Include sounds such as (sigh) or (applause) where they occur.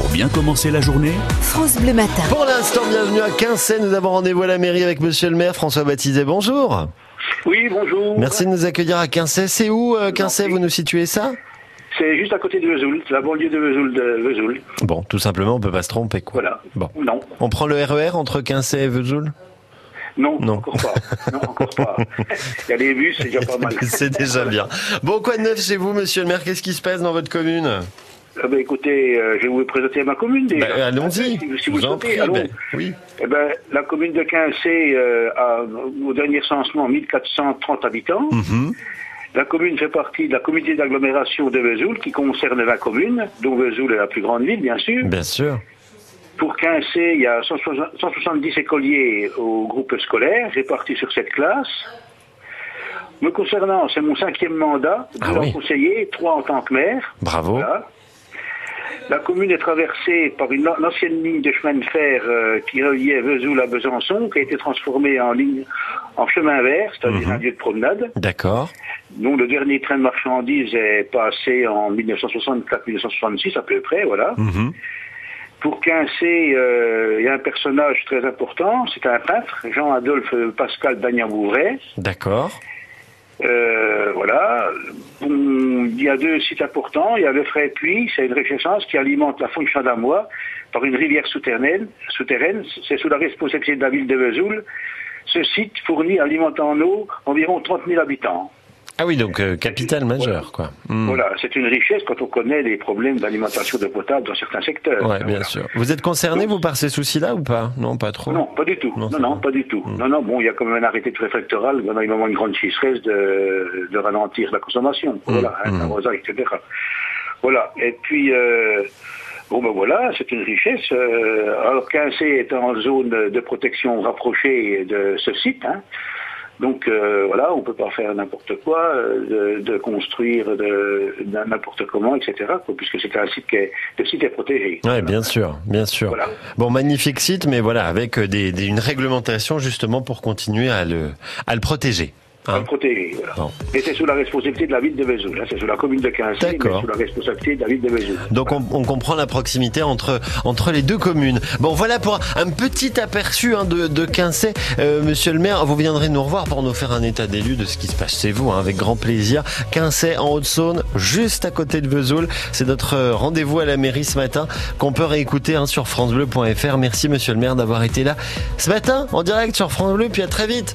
Pour bien commencer la journée, France Bleu Matin. Pour l'instant, bienvenue à Quincey. Nous avons rendez-vous à la mairie avec monsieur le maire François Baptisé. Bonjour. Oui, bonjour. Merci de nous accueillir à Quincey. C'est où euh, Quincey Vous nous situez ça? C'est juste à côté de Vesoul, la banlieue de Vesoul. De Vesoul. Bon, tout simplement, on peut pas se tromper. Quoi. Voilà. Bon. Non, On prend le RER entre Quincey et Vesoul? Non, Non. encore pas. Non, encore pas. (laughs) Il y a les bus, c'est déjà pas mal. C'est déjà bien. Bon, quoi de neuf chez vous, monsieur le maire? Qu'est-ce qui se passe dans votre commune? Eh ben, écoutez, euh, je vais vous présenter ma commune déjà. Bah, Allons-y. Si, si vous vous en souhaitez, prie. allons. Ben, oui. Eh ben, la commune de Quincey euh, a, au dernier censement, 1430 habitants. Mhm. La commune fait partie de la communauté d'agglomération de Vesoul, qui concerne 20 communes, dont Vesoul est la plus grande ville, bien sûr. Bien sûr. Pour Quincey, il y a 160 170 écoliers au groupe scolaire, répartis sur cette classe. Me concernant, c'est mon cinquième mandat, deux Ah oui. conseiller, trois en tant que maire. Bravo. Voilà. La commune est traversée par une, ancienne ligne de chemin de fer euh, qui reliait Vesoul à Besançon, qui a été transformée en ligne en chemin vert, c'est-à-dire Mhm. un lieu de promenade, D'accord. dont le dernier train de marchandises est passé en 1964-1966 à peu près, voilà. Mhm. Pour Quincey, euh, il y a un personnage très important, c'est un peintre, Jean-Adolphe Pascal Dagnan-Bouvray. D'accord. Euh, voilà. Bon, il y a deux sites importants. Il y a le Fray Puy, c'est une référence qui alimente la fonction d'Amois par une rivière souterraine. souterraine. C'est sous la responsabilité de la ville de Vesoul. Ce site fournit, alimente en eau environ 30 000 habitants. Ah oui, donc euh, capitale majeure, quoi. Hmm. Voilà, c'est une richesse quand on connaît les problèmes d'alimentation d'eau potable dans certains secteurs. Ouais, bien Voilà. sûr. Vous êtes concerné, vous, par ces soucis-là ou pas? Non, pas trop. Non, pas du tout. Non, Non, pas du tout. Mm. Non, non, bon, il y a quand même un arrêté préfectoral, dans il moment une grande chicheresse de, de ralentir la consommation. Voilà, hein, mm. l'arrosage, etc. Voilà. Et puis, euh, bon, ben voilà, c'est une richesse. Euh, alors, Quincey est en zone de protection rapprochée de ce site, hein. Donc euh, voilà, on peut pas faire n'importe quoi, euh, de, de construire n'importe comment, etc. quoi, puisque c'est un site qui est, le site est protégé. Ouais, bien sûr, bien sûr. Voilà. Bon, magnifique site, mais voilà, avec euh, des, des- une réglementation justement pour continuer à le, à le protéger. Hein. protégé, voilà. Bon. Et c'est sous la responsabilité de la ville de Vesoul. hein. C'est sous la commune de Quincey, mais sous la responsabilité de la ville de Vesoul. Donc on, on comprend la proximité entre entre les deux communes. Bon, voilà pour un petit aperçu hein, de, de Quincey. Euh, Monsieur le maire, vous viendrez nous revoir pour nous faire un état des lieux de ce qui se passe chez vous, hein, avec grand plaisir. Quincey en Haute-Saône, juste à côté de Vesoul. C'est notre rendez-vous à la mairie ce matin qu'on peut réécouter hein, sur francebleu.fr. Merci Monsieur le maire d'avoir été là ce matin en direct sur France Bleu, puis à très vite.